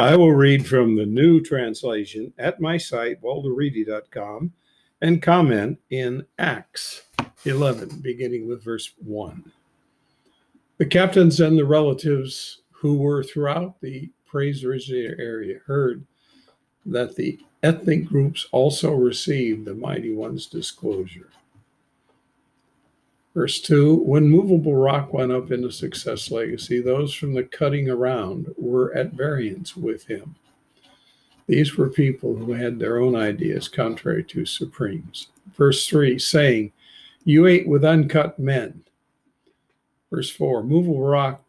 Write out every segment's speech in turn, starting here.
I will read from the new translation at my site, walterreedy.com, and comment in Acts 11, beginning with verse 1. The captains and the relatives who were throughout the praise originator area heard that the ethnic groups also received the mighty one's disclosure. Verse 2 When movable rock went up into success legacy, those from the cutting around were at variance with him. These were people who had their own ideas contrary to Supreme's. Verse 3 saying, You ate with uncut men. Verse 4 Movable rock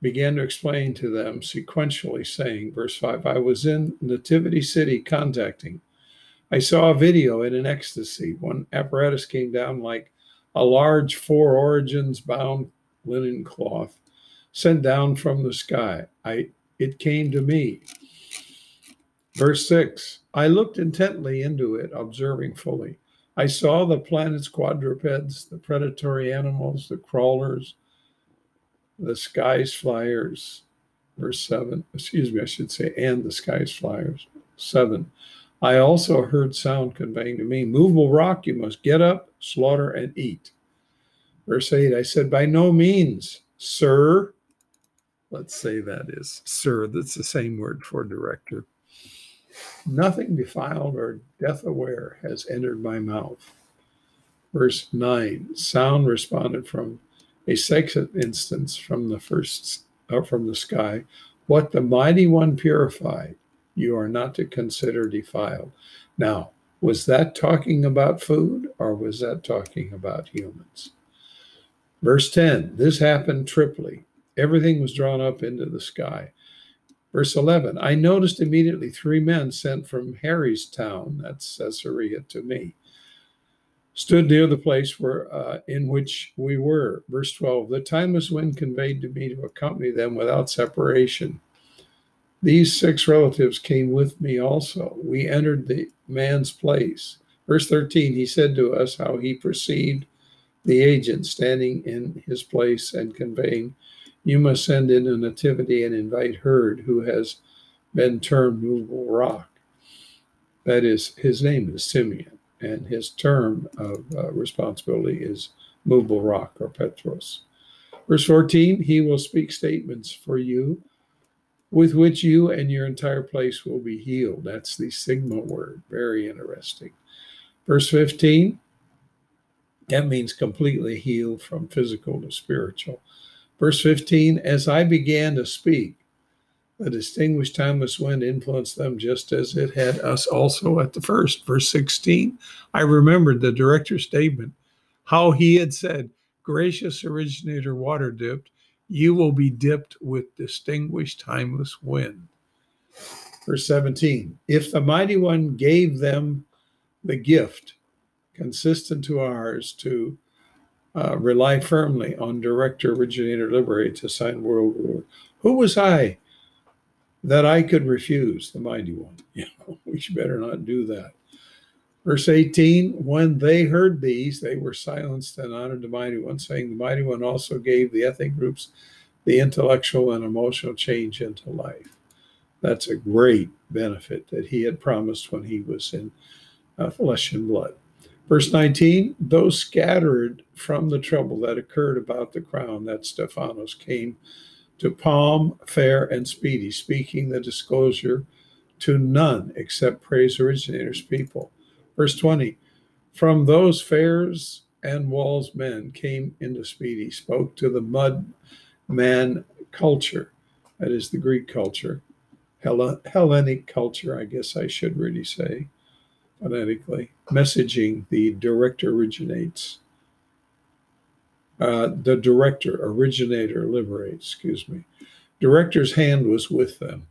began to explain to them sequentially, saying, verse 5, I was in Nativity City contacting. I saw a video in an ecstasy. One apparatus came down like a large four origins bound linen cloth sent down from the sky. I it came to me. Verse 6 I looked intently into it, observing fully. I saw the planet's quadrupeds, the predatory animals, the crawlers, the skies flyers, verse 7, excuse me, I should say, and the skies flyers. 7. I also heard sound conveying to me, movable rock, you must get up, slaughter, and eat. Verse 8, I said, by no means, sir. Let's say that is, sir. That's the same word for director. Nothing defiled or death aware has entered my mouth. Verse 9, sound responded from a second instance from the first uh, from the sky what the mighty one purified you are not to consider defiled now was that talking about food or was that talking about humans verse 10 this happened triply everything was drawn up into the sky verse 11 i noticed immediately three men sent from harry's town that's caesarea to me stood near the place where uh, in which we were. Verse 12 The timeless wind conveyed to me to accompany them without separation. These six relatives came with me also. We entered the man's place. Verse 13 He said to us how he perceived the agent standing in his place and conveying, You must send in a nativity and invite Herd, who has been termed movable rock. That is, his name is Simeon and his term of uh, responsibility is movable rock or Petros. Verse 14, he will speak statements for you with which you and your entire place will be healed. That's the sigma word. Very interesting. Verse 15, that means completely healed from physical to spiritual. Verse 15, as I began to speak, a distinguished timeless wind influenced them just as it had us also at the first. Verse 16, I remembered the director's statement, how he had said, Gracious originator water dipped, you will be dipped with distinguished timeless wind. Verse 17, if the mighty one gave them the gift consistent to ours to uh, rely firmly on director originator liberator to sign world rule, who was I? that I could refuse the mighty one. You know, we should better not do that. Verse 18 When they heard these, they were silenced and honored the mighty one, saying, The mighty one also gave the ethnic groups the intellectual and emotional change into life. That's a great benefit that he had promised when he was in uh, flesh and blood. Verse 19 Those scattered from the trouble that occurred about the crown that Stephanos came to Palm, Fair, and Speedy, speaking the disclosure to none except praise originator's people. Verse 20 From those fairs and walls men came into Speedy, spoke to the mud man culture, that is the Greek culture, Hellenic culture, I guess I should really say, phonetically. Messaging the director originates uh, the director, originator, liberate, excuse me. Director's hand was with them.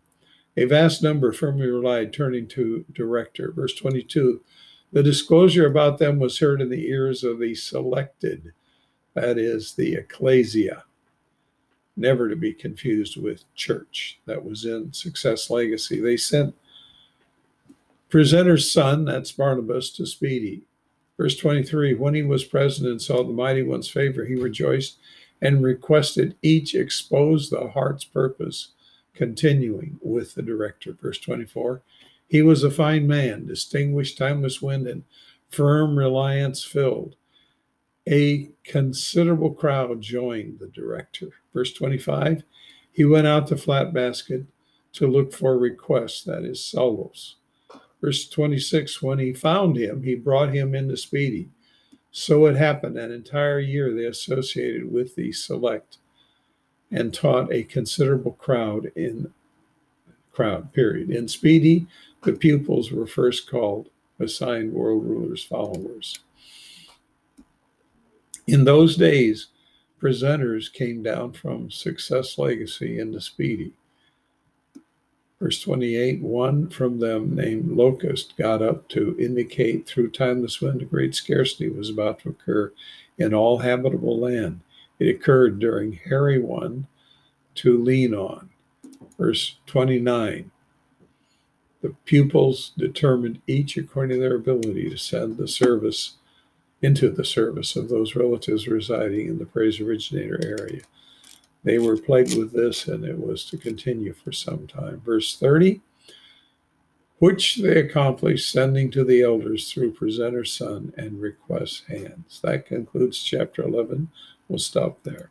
A vast number firmly relied, turning to director. Verse 22 The disclosure about them was heard in the ears of the selected, that is, the ecclesia, never to be confused with church. That was in Success Legacy. They sent presenter's son, that's Barnabas, to Speedy. Verse 23 When he was present and saw the mighty one's favor, he rejoiced and requested each expose the heart's purpose continuing with the director. Verse 24 He was a fine man, distinguished, timeless wind, and firm reliance filled. A considerable crowd joined the director. Verse 25 He went out to Flat Basket to look for requests, that is, solos. Verse 26 When he found him, he brought him into Speedy. So it happened an entire year they associated with the select and taught a considerable crowd in crowd period in speedy the pupils were first called assigned world rulers followers. In those days presenters came down from success legacy into speedy. Verse 28 one from them named locust got up to indicate through timeless wind a great scarcity was about to occur in all habitable land. It occurred during Harry 1 to lean on. Verse 29 The pupils determined each according to their ability to send the service into the service of those relatives residing in the praise originator area. They were plagued with this, and it was to continue for some time. Verse 30 which they accomplished, sending to the elders through presenter son and request hands. That concludes chapter 11. We'll stop there.